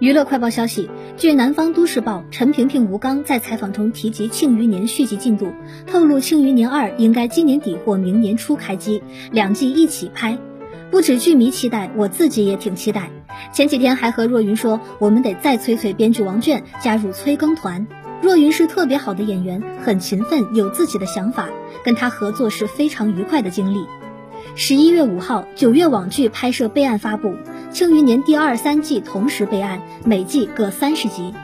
娱乐快报消息，据南方都市报，陈萍萍、吴刚在采访中提及《庆余年》续集进度，透露《庆余年二》应该今年底或明年初开机，两季一起拍。不止剧迷期待，我自己也挺期待。前几天还和若云说，我们得再催催编剧王倦加入催更团。若云是特别好的演员，很勤奋，有自己的想法，跟他合作是非常愉快的经历。十一月五号，九月网剧拍摄备案发布，《庆余年》第二、三季同时备案，每季各三十集。